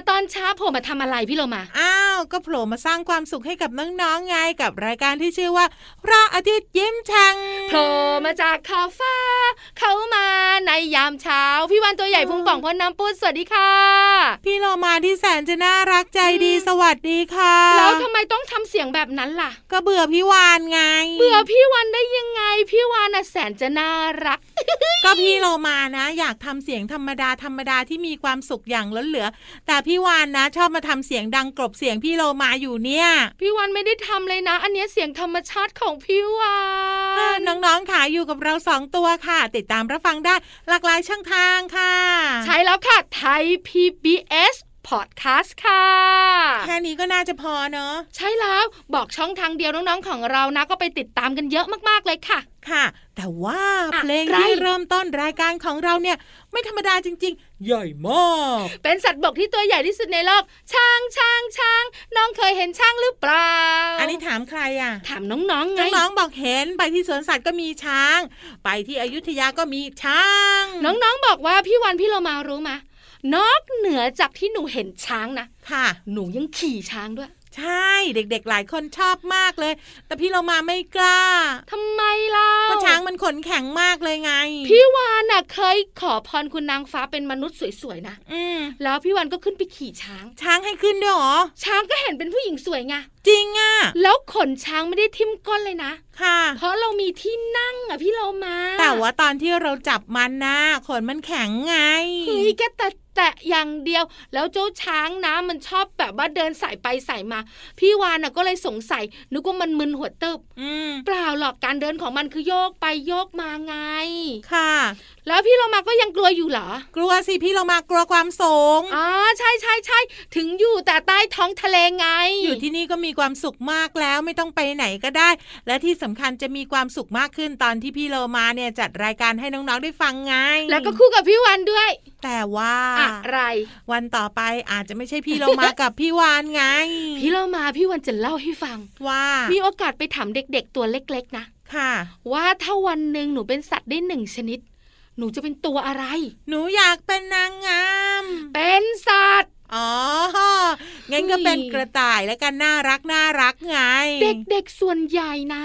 มาตอนเช้าโผล่มาทำอะไรพี่โลมา อ้าว ก็โผล่มาสร้างความสุขให้กับน้องๆไงกับรายการที่ชื่อว่า พระอาทิตย์ยิ้มแฉ่งโผล่มาจากขอบฟ้า เขามาในยามเช้า พี่วันตัวใหญ่พุงป่องพ่นน้ำปุ้นสวัสดีค่ะ พี่โลมาที่แสนจะน่ารักใจดีสวัสดีค่ะ แล้วทำไมต้องทำเสียงแบบนั้นล่ะ ก็เบื่อพี่วานไง เบื่อพี่วันได้ยังไง พี่วานน่ะแสนจะน่ารัก ก็พี่โลมานะ อยากทำเสียงธรรมดาธรรมดาที่มีความสุขอย่างล้นเหลือ แต่พี่วานนะ ชอบมาทำเสียงดังกลบเสียงพี่โลมาอยู่เนี่ย พี่วันไม่ได้ทำเลยนะ อันเนี้ยเสียงธรรมชาติของพี่วานน้องๆค่ะอยู่กับเราสองตัวค่ะ ติดตามรับฟังได้หลากหลายช่องทางค่ะ ใช่แล้วค่ะไทย PBS Podcast ค่ะ แค่นี้ก็น่าจะพอเนอะใช่แล้วบอกช่องทางเดียวน้องๆของเรานะ ก็ไปติดตามกันเยอะมากๆเลยค่ะค่ะ แต่ว่าอะเพลงไรที่เริ่มต้นรายการของเราเนี่ย ไม่ธรรมดาจริง ๆ ใหญ่มาก เป็นสัตว์บกที่ตัวใหญ่ที่สุดในโลก ช้างช้างช้างน้องเคยเห็นช้างหรือเปล่า อันนี้ถามใครอะ ถามน้องๆไงน้องๆบอกเห็นไปที่สวนสัตว์ก็มีช้าง ไปที่อยุธยาก็มีช้าง น้องๆบอกว่าพี่วันพี่เรามารู้มะ นอกเหนือจากที่หนูเห็นช้างนะค่ะ หนูยังขี่ช้างด้วย ใช่เด็กๆ หลายคนชอบมากเลย แต่พี่เรามาไม่กล้าทำไมล่ะเพราะช้างมันขนแข็งมากเลยไง พี่วานน่ะเคยขอพรคุณนางฟ้าเป็นมนุษย์สวยๆนะอืมแล้วพี่วันก็ขึ้นไปขี่ช้าง ช้างให้ขึ้นด้วยเหรอช้างก็เห็นเป็นผู้หญิงสวยไงจริงอะแล้วขนช้างไม่ได้ทิ่มก้นเลยนะ ค่ะ เพราะเรามีที่นั่งอะพี่เรามา แต่ว่าตอนที่เราจับมันนะขนมันแข็งไงเฮ้ยแกแต่แต่อย่างเดียวแล้วเจ้าช้างนะมันชอบแบบว่าเดินสายไปสายมา พี่วานน่ะก็เลยสงสัยนึกว่ามันมึนหัวเติบอืมเปล่าหรอกการเดินของมันคือโยกไปโยกมาไง ค่ะ แล้วพี่เรามาก็ยังกลัวอยู่เหรอ กลัวสิพี่เรามากลัวความสูงอ๋อใช่ใช่ใช่ถึงอยู่แต่ใต้ท้องทะเลไง อยู่ที่นี่ก็มีความสุขมากแล้วไม่ต้องไปไหนก็ได้ และที่สำคัญจะมีความสุขมากขึ้นตอนที่พี่โลมาเนี่ยจัดรายการให้น้องๆได้ฟังไง แล้วก็คู่กับพี่วันด้วย แต่ว่าอะไร วันต่อไปอาจจะไม่ใช่พี่โลมากับพี่วานไง พี่เรามาพี่วันจะเล่าให้ฟังว่า มีโอกาสไปถามเด็กๆตัวเล็ก ๆ นะค่ะ ว่าถ้าวันหนึ่งหนูเป็นสัตว์ได้หนึ่งชนิด หนูจะเป็นตัวอะไร หนูอยากเป็นนางงาม เป็นสัตว์อ๋อ งั้นก็เป็นกระต่ายแล้วกันน่ารักน่ารักไง เด็กๆส่วนใหญ่นะ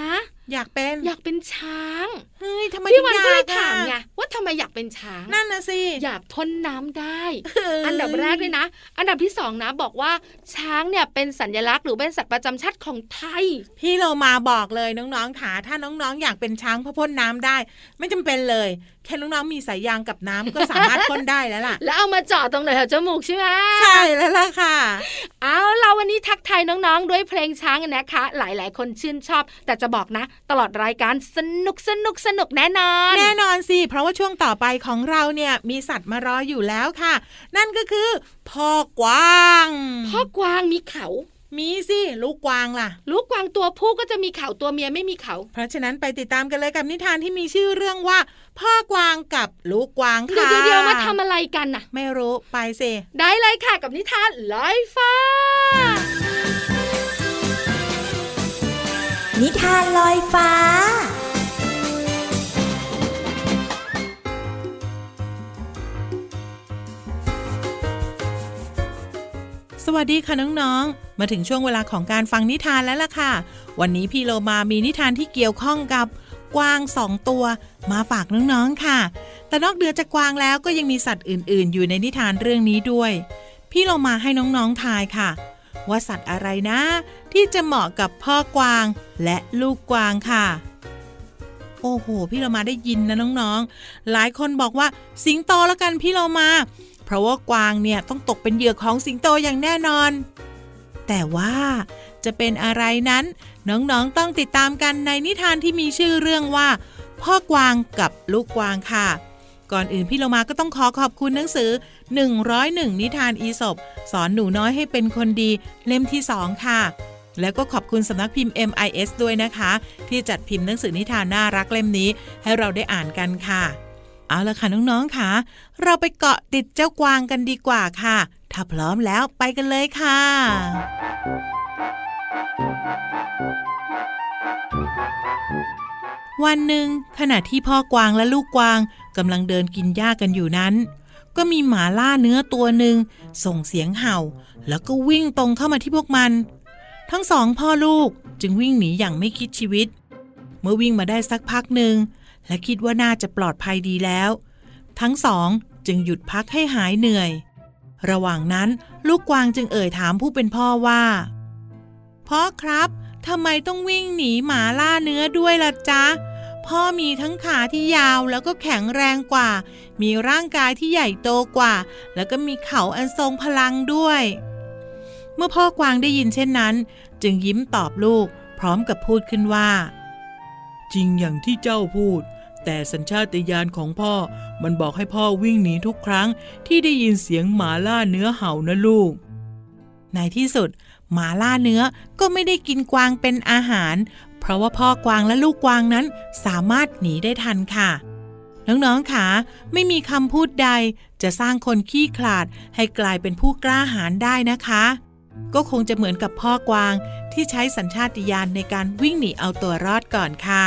อยากเป็น อยากเป็นช้างเฮ้ยทำไมพี่ถึงวันอยาก็เลยกถามไงอะว่าทำไมอยากเป็นช้าง นั่นนะสิอยากพ่นน้ำได้เฮ้ยอันดับแรกเลยนะ อันดับที่สองนะบอกว่าช้างเนี่ยเป็นสัญลักษณ์หรือเป็นสัตว์ประจำชาติของไทย พี่โลมาบอกเลยน้องๆขาถ้าน้องๆ อยากเป็นช้างเพื่อพ่นน้ำได้ ไม่จำเป็นเลย แค่น้องๆมีสายยางกับน้ำก็สามารถพ่นได้แล้วล่ะ แล้วเอามาเจาะตรงไหนแถวจมูกใช่ไหมใช่แล้วล่ะค่ะ เอาเรา วันนี้ทักทายน้องๆ ด้วยเพลงช้างนะคะ หลายๆ คนชื่นชอบ แต่จะบอกนะ ตลอดรายการสนุกสนุกสนุกแน่นอน แน่นอนสิ เพราะว่าช่วงต่อไปของเราเนี่ยมีสัตว์มารออยู่แล้วค่ะ นั่นก็คือพ่อกวาง พ่อกวางมีเขา มีสิลูกกวางล่ะ ลูกกวางตัวผู้ก็จะมีเขาตัวเมียไม่มีเขา เพราะฉะนั้นไปติดตามกันเลยกับนิทานที่มีชื่อเรื่องว่า พ่อกวางกับลูกกวางเดี๋ยวค่ะเดี๋ยวๆมาทำอะไรกันน่ะ ไม่รู้ไปสิได้เลยค่ะกับนิทานลอยฟ้า นิทานลอยฟ้าสวัสดีค่ะน้องๆ มาถึงช่วงเวลาของการฟังนิทานแล้วล่ะค่ะ วันนี้พี่โลมามีนิทานที่เกี่ยวข้องกับกวางสองตัวมาฝากน้องๆค่ะ แต่นอกเหนือจากกวางแล้วก็ยังมีสัตว์อื่น ๆ อยู่ในนิทานเรื่องนี้ด้วย พี่โลมาให้น้องๆทายค่ะ ว่าสัตว์อะไรนะ ที่จะเหมาะกับพ่อกวางและลูกกวางค่ะ โอ้โห พี่เรามาได้ยินนะน้องๆ หลายคนบอกว่าสิงโตแล้วกันพี่เรามา เพราะว่ากวางเนี่ยต้องตกเป็นเหยื่อของสิงโตอย่างแน่นอน แต่ว่าจะเป็นอะไรนั้น น้องๆต้องติดตามกันในนิทานที่มีชื่อเรื่องว่า พ่อกวางกับลูกกวางค่ะ ก่อนอื่นพี่เรามาก็ต้องขอขอบคุณหนังสือ 101 นิทานอีสบสอนหนูน้อยให้เป็นคนดีเล่มที่2ค่ะ แล้วก็ขอบคุณสำนักพิมพ์ MIS ด้วยนะคะ ที่จัดพิมพ์หนังสือนิทานน่ารักเล่มนี้ให้เราได้อ่านกันค่ะ เอาละค่ะน้องๆค่ะ เราไปเกาะติดเจ้ากวางกันดีกว่าค่ะ ถ้าพร้อมแล้วไปกันเลยค่ะวันหนึ่งขณะที่พ่อกวางและลูกกวางกำลังเดินกินหญ้ากันอยู่นั้น ก็มีหมาล่าเนื้อตัวหนึ่งส่งเสียงเห่า แล้วก็วิ่งตรงเข้ามาที่พวกมัน ทั้งสองพ่อลูกจึงวิ่งหนีอย่างไม่คิดชีวิต เมื่อวิ่งมาได้สักพักหนึ่ง และคิดว่าน่าจะปลอดภัยดีแล้ว ทั้งสองจึงหยุดพักให้หายเหนื่อย ระหว่างนั้นลูกกวางจึงเอ่ยถามผู้เป็นพ่อว่า พ่อครับทำไมต้องวิ่งหนีหมาล่าเนื้อด้วยล่ะจ๊ะ พ่อมีทั้งขาที่ยาวแล้วก็แข็งแรงกว่า มีร่างกายที่ใหญ่โตกว่า แล้วก็มีเขาอันทรงพลังด้วย เมื่อพ่อกวางได้ยินเช่นนั้น จึงยิ้มตอบลูกพร้อมกับพูดขึ้นว่า จริงอย่างที่เจ้าพูด แต่สัญชาตญาณของพ่อมันบอกให้พ่อวิ่งหนีทุกครั้งที่ได้ยินเสียงหมาล่าเนื้อเห่านะลูก ในที่สุด หมาล่าเนื้อก็ไม่ได้กินกวางเป็นอาหาร เพราะว่าพ่อกวางและลูกกวางนั้นสามารถหนีได้ทันค่ะน้องๆค่ะไม่มีคำพูดใดจะสร้างคนขี้ขลาดให้กลายเป็นผู้กล้าหาญได้นะคะ ก็คงจะเหมือนกับพ่อกวางที่ใช้สัญชาติญาณในการวิ่งหนีเอาตัวรอดก่อนค่ะ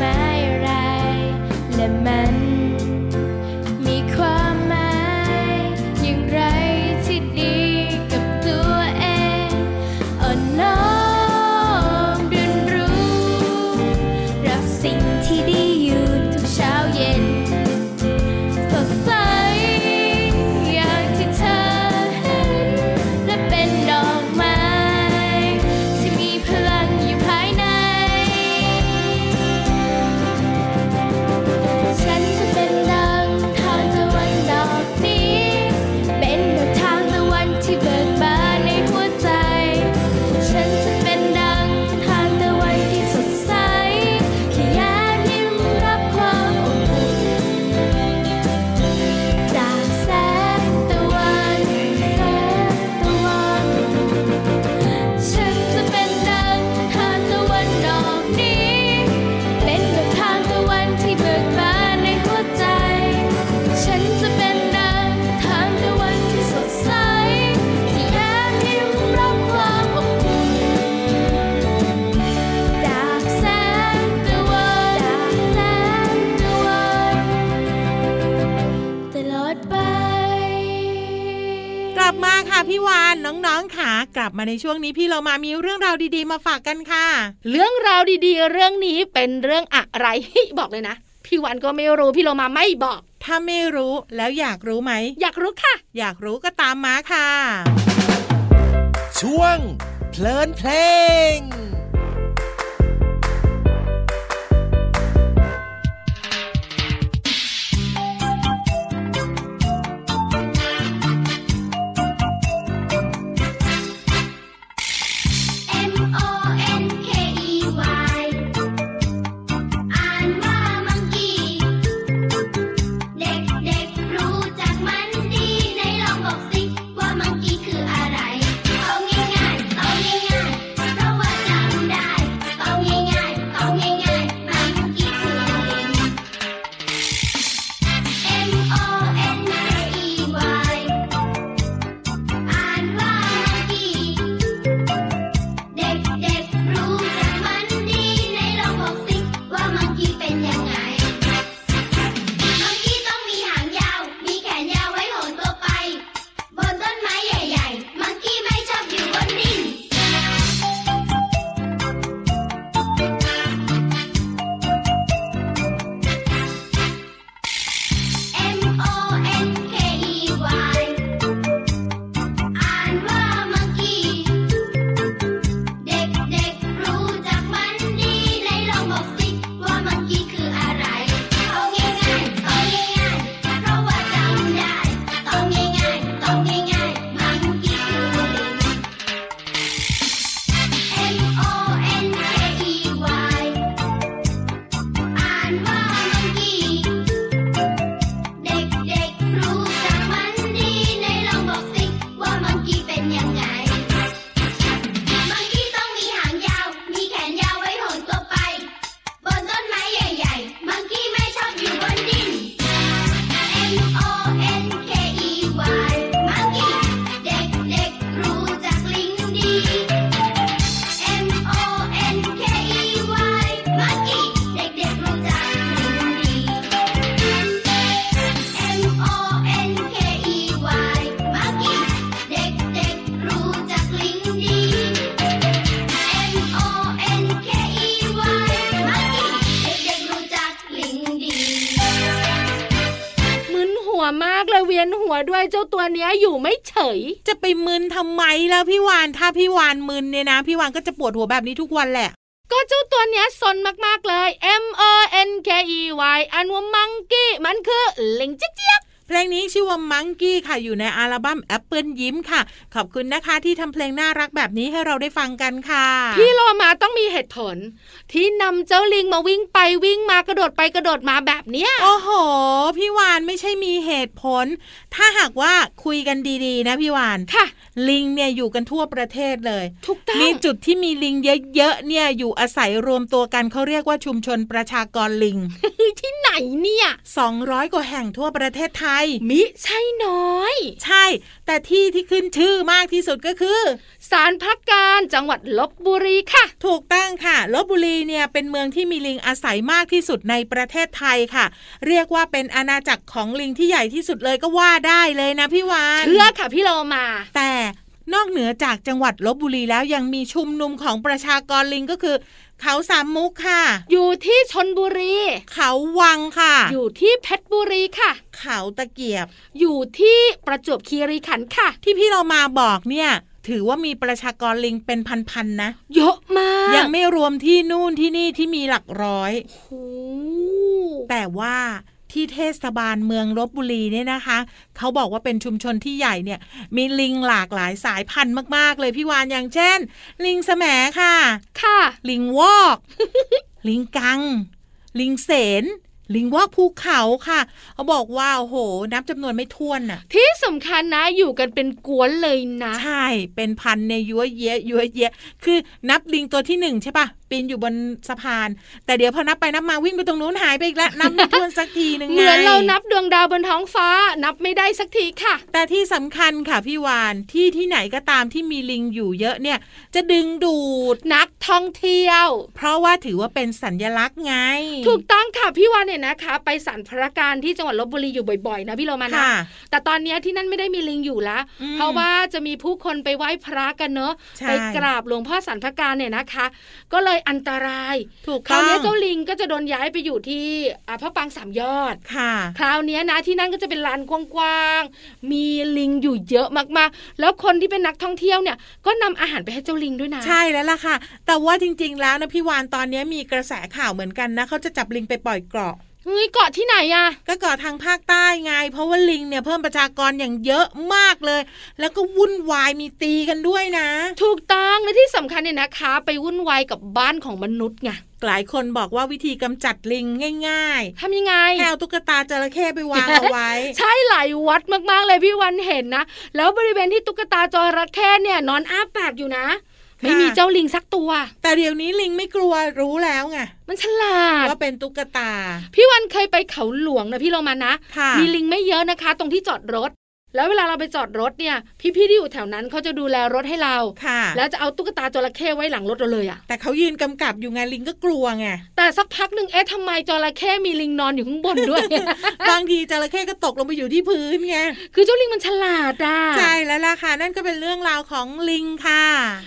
ดิ่ มาในช่วงนี้พี่เรามามีเรื่องราวดีๆ มาฝากกันค่ะ เรื่องราวดีๆ เรื่องนี้เป็นเรื่องอะไรบอกเลยนะ พี่วันก็ไม่รู้พี่โลมาไม่บอก ถ้าไม่รู้แล้วอยากรู้ไหม อยากรู้ค่ะ อยากรู้ก็ตามมาค่ะ ช่วงเพลินเพลง ยเวียนหัวด้วยเจ้าตัวเนี้ยอยู่ไม่เฉย จะไปมึนทำไมแล้วพี่วานถ้าพี่วานมึนเนี่ยนะพี่วานก็จะปวดหัวแบบนี้ทุกวันแหละก็เจ้าตัวเนี้ยซนมากๆเลย M O N K E Y อันว่ามังกี้มันคือลิงเจี๊ยบ เพลงนี้ชื่อว่ามังกี้ค่ะอยู่ในอัลบั้มแอปเปิลยิ้มค่ะ ขอบคุณนะคะที่ทำเพลงน่ารักแบบนี้ให้เราได้ฟังกันค่ะ พี่โลมาต้องมีเหตุผล ที่นำเจ้าลิงมาวิ่งไปวิ่งมากระโดดไปกระโดดมาแบบเนี้ยโอ้โห พี่วานไม่ใช่มีเหตุผล ถ้าหากว่าคุยกันดีๆ นะพี่วานค่ะ ลิงเนี่ยอยู่กันทั่วประเทศเลยถูกต้องมีจุดที่มีลิงเยอะๆเนี่ยอยู่อาศัยรวมตัวกันเขาเรียกว่าชุมชนประชากรลิงที่ไหน เนี่ย 200 กว่าแห่งทั่วประเทศไทย มิใช่น้อย ใช่ แต่ที่ที่ขึ้นชื่อมากที่สุดก็คือสารพักการจังหวัดลบบุรีค่ะ ถูกต้องค่ะลบบุรีเนี่ยเป็นเมืองที่มีลิงอาศัยมากที่สุดในประเทศไทยค่ะ เรียกว่าเป็นอาณาจักรของลิงที่ใหญ่ที่สุดเลยก็ว่าได้เลยนะพี่วานเชื่อค่ะพี่โลมา แต่นอกเหนือจากจังหวัดลบบุรีแล้วยังมีชุมนุมของประชากรลิงก็คือ เขาสามมุกค่ะ อยู่ที่ชนบุรี เขาวังค่ะ อยู่ที่เพชรบุรีค่ะ เขาตะเกียบ อยู่ที่ประจวบคีรีขันธ์ค่ะ ที่พี่เรามาบอกเนี่ยถือว่ามีประชากรลิงเป็นพันๆนะ เยอะมาก ยังไม่รวมที่นู่นที่นี่ที่มีหลักร้อยโอ้โหแต่ว่า ที่เทศบาลเมืองลบบุรีเนี่ยนะคะ เขาบอกว่าเป็นชุมชนที่ใหญ่เนี่ยมีลิงหลากหลายสายพันธุ์มาก ๆ เลยพี่วานอย่างเช่น ลิงแสมค่ะ ค่ะ ลิงวอก ลิงกัง ลิงเสนลิงวอกภูเขาค่ะเขาบอกว่าโอ้โห นับจำนวนไม่ถ้วนน่ะ ที่สำคัญนะอยู่กันเป็นกวนเลยนะ ใช่ เป็นพันในยยัวเยะยัวเยะ คือนับลิงตัวที่หนึ่งใช่ปะ ปีนอยู่บนสะพาน แต่เดี๋ยวพอนับไปนับมาวิ่งไปตรงนู้นหายไปอีกแล้วนับไม่ถ้วนสักทีหนึ่งเหมือนไงเรานับดวงดาวบนท้องฟ้า นับไม่ได้สักทีค่ะ แต่ที่สำคัญค่ะพี่วานที่ที่ไหนก็ตามที่มีลิงอยู่เยอะเนี่ย จะดึงดูดนักท่องเที่ยว เพราะว่าถือว่าเป็นสัญลักษณ์ไง ถูกต้องค่ะพี่วานเนี่ยนะคะ ไปสันพระการที่จังหวัดลบบุรีอยู่บ่อยๆนะพี่โรมานะค่ะแต่ตอนเนี้ยที่นั่นไม่ได้มีลิงอยู่แล้วอืมเพราะว่าจะมีผู้คนไปไหว้พระกันเนอะใช่ไปกราบหลวงพ่อสันพระการเนี่ยนะคะ ก็เลยอันตราย ถูกคราวต้องเนี้ยเจ้าลิงก็จะโดนย้ายไปอยู่ที่อ่าพระปรางสามยอดค่ะ คราวเนี้ยนะที่นั่นก็จะเป็นลานกว้างๆ มีลิงอยู่เยอะมากๆ แล้วคนที่เป็นนักท่องเที่ยวเนี่ย ก็นำอาหารไปให้เจ้าลิงด้วยนะ ใช่แล้วล่ะค่ะ แต่ว่าจริงๆ แล้วนะพี่วานตอนนี้มีกระแสข่าวเหมือนกันนะเขาจะจับลิงไปปล่อยเกราะ เฮ้ยเกาะที่ไหนอะก็เกาะทางภาคใต้ไง เพราะว่าลิงเนี่ยเพิ่มประชากรอย่างเยอะมากเลย แล้วก็วุ่นวายมีตีกันด้วยนะ ถูกต้องและที่สำคัญเนี่ยนะคะ ไปวุ่นวายกับบ้านของมนุษย์ไงหลายคนบอกว่าวิธีกำจัดลิงง่ายทำยังไงๆแค่เอาตุ๊กตาจระเข้ไปวางเอาไว้ ใช่หลายวัดมากๆเลยพี่วันเห็นนะ แล้วบริเวณที่ตุ๊กตาจระเข้เนี่ยนอนอ้าปากอยู่นะ ไม่มีเจ้าลิงสักตัว แต่เดี๋ยวนี้ลิงไม่กลัวรู้แล้วไงมันฉลาดว่าเป็นตุ๊กตา พี่วันเคยไปเขาหลวงนะพี่โรมานะค่ะมีลิงไม่เยอะนะคะ ตรงที่จอดรถ แล้วเวลาเราไปจอดรถเนี่ย พี่ๆที่อยู่แถวนั้นเขาจะดูแลรถให้เราค่ะ แล้วจะเอาตุ๊กตาจระเข้ไว้หลังรถเราเลยอะแต่เขายืนกำกับอยู่ไงลิงก็กลัวไงแต่สักพักหนึ่งเอ๊ะทำไมจระเข้มีลิงนอนอยู่ข้างบนด้วย บางทีจระเข้ก็ตกลงไปอยู่ที่พื้นไงคือเจ้าลิงมันฉลาดอะใช่แล้วล่ะค่ะ นั่นก็เป็นเรื่องราวของลิงค่ะ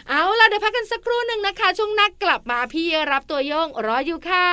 เอาล่ะเดี๋ยวพักกันสักครู่หนึ่งนะคะ ช่วงหนักกลับมาพี่รับตัวโยงรออยู่ค่ะ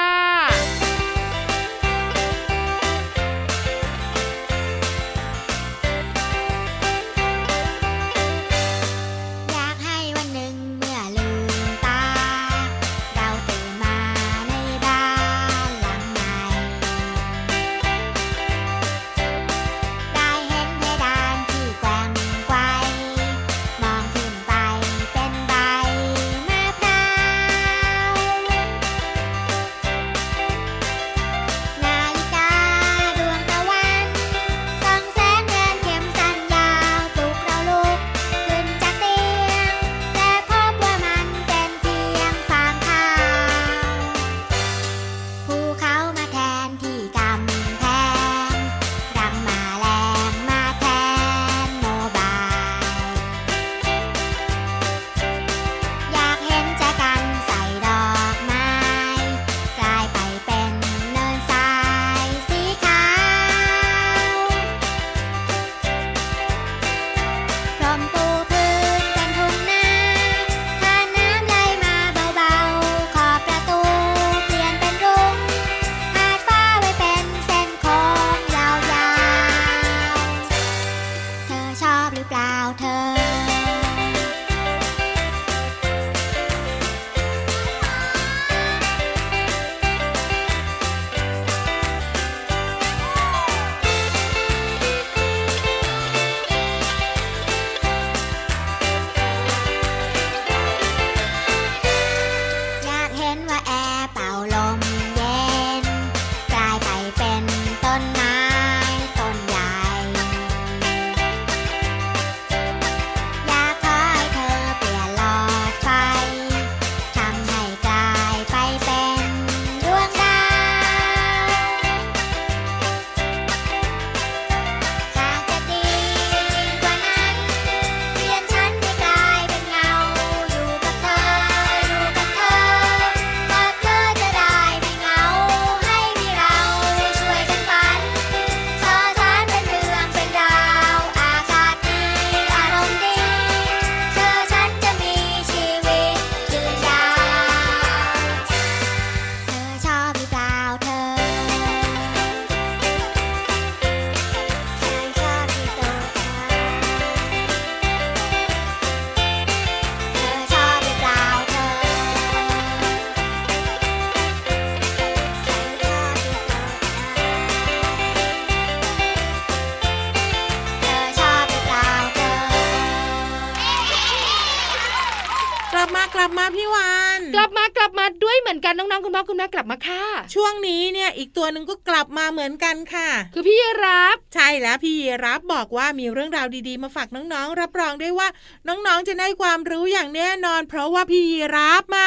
ลับมากลับมาพี่วานกลับมากลับมาด้วยเหมือนกันน้องๆคุณพ่อคุณแม่กลับมาค่ะ ช่วงนี้เนี่ยอีกตัวหนึ่งก็กลับมาเหมือนกันค่ะ คือพี่รับใช่แล้วพี่รับบอกว่ามีเรื่องราวดีๆ มาฝากน้องๆ รับรองด้วยว่าน้องๆจะได้ความรู้อย่างแน่นอน เพราะว่าพี่รับมา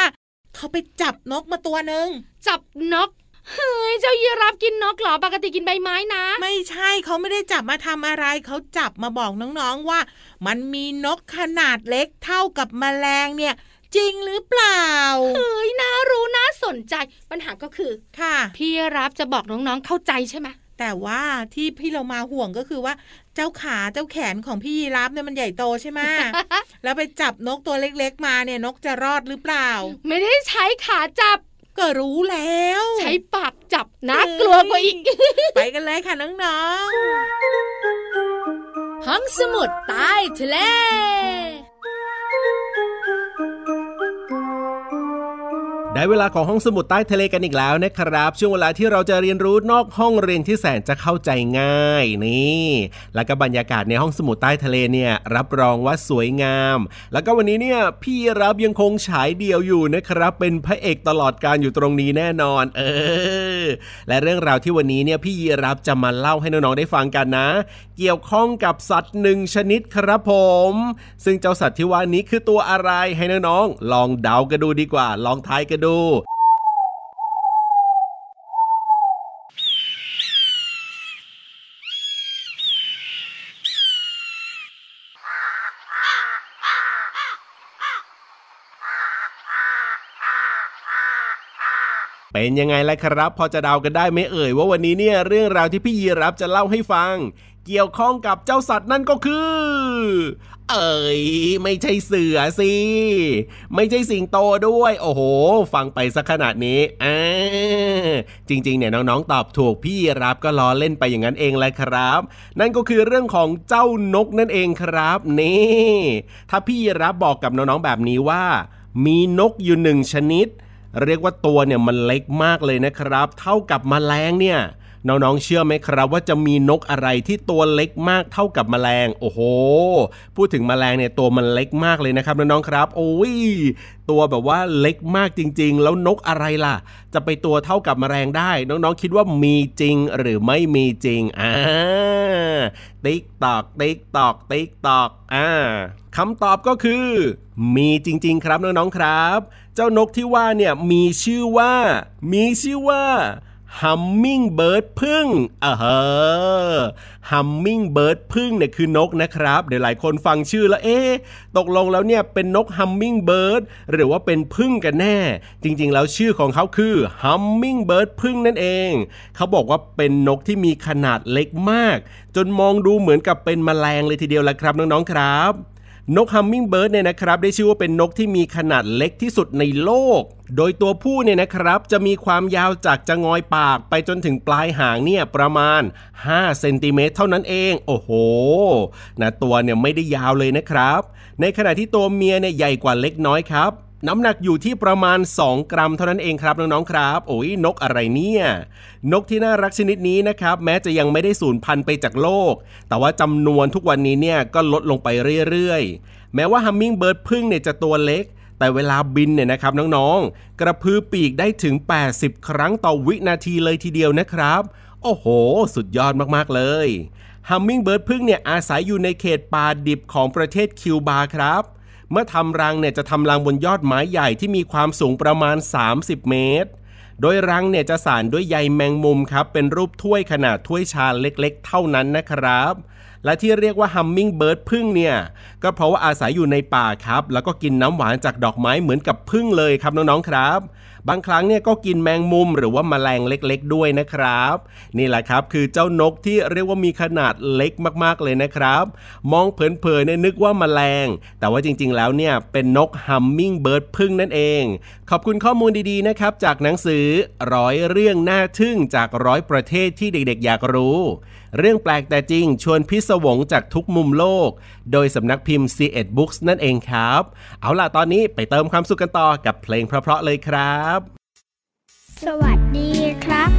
เขาไปจับนกมาตัวหนึ่งจับนกเฮ้ยเจ้ายีราฟกินนกเหรอปกติกินใบไม้นะ ไม่ใช่เขาไม่ได้จับมาทำอะไรเขาจับมาบอกน้องๆว่า มันมีนกขนาดเล็กเท่ากับแมลงเนี่ย จริงหรือเปล่าเฮ้ยน่ารู้น่าสนใจปัญหาก็คือค่ะ พี่ยีรับจะบอกน้องๆเข้าใจใช่ไหมแต่ว่าที่พี่เรามาห่วงก็คือว่า เจ้าขาเจ้าแขนของพี่ยีรับเนี่ยมันใหญ่โตใช่ไหมแล้วไปจับนกตัวเล็กๆ มาเนี่ยนกจะรอดหรือเปล่า ไม่ได้ใช้ขาจับก็รู้แล้ว ใช้ปากจับน่ากลัวกว่าอีก ไปกันเลยค่ะน้องๆห้องสมุดใต้ทะเล ได้เวลาของห้องสมุดใต้ทะเลกันอีกแล้วนะครับ ช่วงเวลาที่เราจะเรียนรู้นอกห้องเรียนที่แสนจะเข้าใจง่ายนี่ แล้วก็บรรยากาศในห้องสมุดใต้ทะเลเนี่ยรับรองว่าสวยงาม แล้วก็วันนี้เนี่ยพี่รับยังคงฉายเดี่ยวอยู่นะครับ เป็นพระเอกตลอดการอยู่ตรงนี้แน่นอน เออ และเรื่องราวที่วันนี้เนี่ยพี่ยีรับจะมาเล่าให้น้องๆได้ฟังกันนะ เกี่ยวข้องกับสัตว์หนึ่งชนิดครับผม ซึ่งเจ้าสัตว์ที่ว่านี้คือตัวอะไรให้น้องๆลองเดากันดูดีกว่า ลองทายกันดูเป็นยังไงล่ะครับ พอจะเดากันได้ไหมเอ่ยว่าวันนี้เนี่ยเรื่องราวที่พี่ยีรับจะเล่าให้ฟัง เกี่ยวข้องกับเจ้าสัตว์นั่นก็คือ เอ่ยไม่ใช่เสือสิ ไม่ใช่สิงโตด้วย โอ้โห ฟังไปสักขนาดนี้อ่าจริงๆเนี่ยน้องๆตอบถูกพี่รับก็ล้อเล่นไปอย่างนั้นเองแหละครับ นั่นก็คือเรื่องของเจ้านกนั่นเองครับนี่ถ้าพี่รับบอกกับน้องๆแบบนี้ว่า มีนกอยู่หนึ่งชนิด เรียกว่าตัวเนี่ยมันเล็กมากเลยนะครับ เท่ากับแมลงเนี่ย น้องๆเชื่อไหมครับว่าจะมีนกอะไรที่ตัวเล็กมากเท่ากับแมลง โอ้โห พูดถึงแมลงเนี่ยตัวมันเล็กมากเลยนะครับน้องๆครับ โอ้ยตัวแบบว่าเล็กมากจริง ๆ แล้วนกอะไรล่ะ จะไปตัวเท่ากับแมลงได้ น้องๆคิดว่ามีจริงหรือไม่มีจริงอ่าติ๊กตอกติ๊กตอกติ๊กตอกอ่าคำตอบก็คือ มีจริง ๆ ครับน้องๆครับ เจ้านกที่ว่าเนี่ยมีชื่อว่า มีชื่อว่า ฮัมมิงเบิร์ดผึ้งเออเฮฮัมมิงเบิร์ดผึ้งเนี่ยคือนกนะครับเดี๋ยวหลายคนฟังชื่อแล้วเอ๊ะตกลงแล้วเนี่ยเป็นนกฮัมมิงเบิร์ดหรือว่าเป็นผึ้งกันแน่ จริงๆ แล้วชื่อของเขาคือฮัมมิงเบิร์ดผึ้งนั่นเอง เขาบอกว่าเป็นนกที่มีขนาดเล็กมาก จนมองดูเหมือนกับเป็นแมลงเลยทีเดียวแหละครับน้องๆครับ นกฮัมมิงเบิร์ดเนี่ยนะครับได้ชื่อว่าเป็นนกที่มีขนาดเล็กที่สุดในโลก โดยตัวผู้เนี่ยนะครับจะมีความยาวจากจะงอยปากไปจนถึงปลายหางเนี่ยประมาณ5เซนติเมตรเท่านั้นเอง โอ้โหนะตัวเนี่ยไม่ได้ยาวเลยนะครับ ในขณะที่ตัวเมียเนี่ยใหญ่กว่าเล็กน้อยครับ น้ำหนักอยู่ที่ประมาณ 2 กรัมเท่านั้นเองครับน้องๆครับ โอ้ยนกอะไรเนี่ย นกที่น่ารักชนิดนี้นะครับ แม้จะยังไม่ได้สูญพันธุ์ไปจากโลก แต่ว่าจำนวนทุกวันนี้เนี่ยก็ลดลงไปเรื่อยๆ แม้ว่าฮัมมิงเบิร์ดผึ้งเนี่ยจะตัวเล็ก แต่เวลาบินเนี่ยนะครับน้องๆ กระพือปีกได้ถึง 80 ครั้งต่อวินาทีเลยทีเดียวนะครับ โอ้โห สุดยอดมากๆเลยฮัมมิงเบิร์ดผึ้งเนี่ยอาศัยอยู่ในเขตป่าดิบของประเทศคิวบาครับ เมื่อทำรังเนี่ยจะทำรังบนยอดไม้ใหญ่ที่มีความสูงประมาณ 30 เมตร โดยรังเนี่ยจะสานด้วยใยแมงมุมครับ เป็นรูปถ้วยขนาดถ้วยชาเล็กๆ เท่านั้นนะครับ และที่เรียกว่าฮัมมิงเบิร์ดพึ่งเนี่ย ก็เพราะว่าอาศัยอยู่ในป่าครับ แล้วก็กินน้ำหวานจากดอกไม้เหมือนกับพึ่งเลยครับน้องๆครับ บางครั้งเนี่ยก็กินแมงมุมหรือว่าแมลงเล็กๆ ด้วยนะครับ นี่แหละครับคือเจ้านกที่เรียกว่ามีขนาดเล็กมากๆเลยนะครับ มองเผินๆเนี่ยนึกว่าแมลง แต่ว่าจริงๆแล้วเนี่ยเป็นนกฮัมมิงเบิร์ดพึ่งนั่นเอง ขอบคุณข้อมูลดีๆนะครับ จากหนังสือร้อยเรื่องน่าทึ่งจากร้อยประเทศที่เด็กๆ อยากรู้ เรื่องแปลกแต่จริงชวนพิศวงจากทุกมุมโลก โดยสำนักพิมพ์ c 1 Books นั่นเองครับ เอาล่ะตอนนี้ไปเติมความสุขกันต่อกับเพลงเพราะๆเลยครับ สวัสดีครับ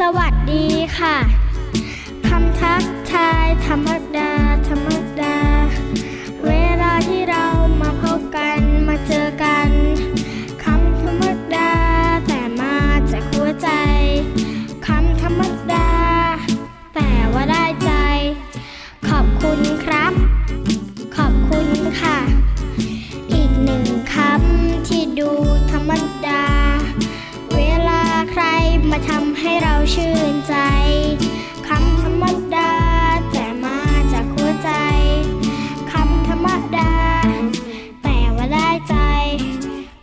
สวัสดีค่ะคำทักทายธรรมดา ธรรมดา เวลาที่เรามาพบกันมาเจอกัน ค่ะ อีกหนึ่งคำที่ดูธรรมดา เวลาใครมาทำให้เราชื่นใจคำธรรมดา แต่มาจากหัวใจคำธรรมดา แต่ว่าได้ใจ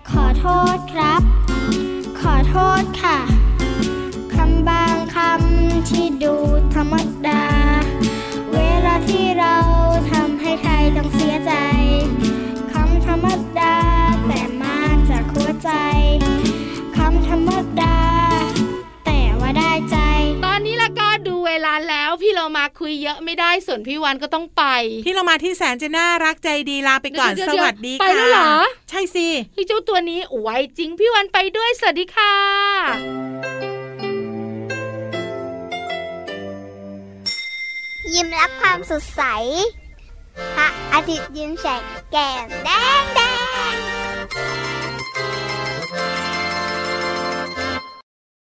ขอโทษครับ ขอโทษค่ะคำบางคำที่ดูธรรมดา เรามาคุยเยอะไม่ได้ส่วนพี่วันก็ต้องไป พี่เรามาที่แสนจะน่ารักใจดีลาไปก่อนเดี๋ยวสเดี๋ยววัสดีไปค่ะแล้วเหรอ ใช่สิเฮ้ยเจ้าตัวนี้ไวจริงพี่วันไปด้วยสวัสดีค่ะยิ้มรับความสดใส พระอาทิตย์ยิ้มแฉกแก้มแดงแดง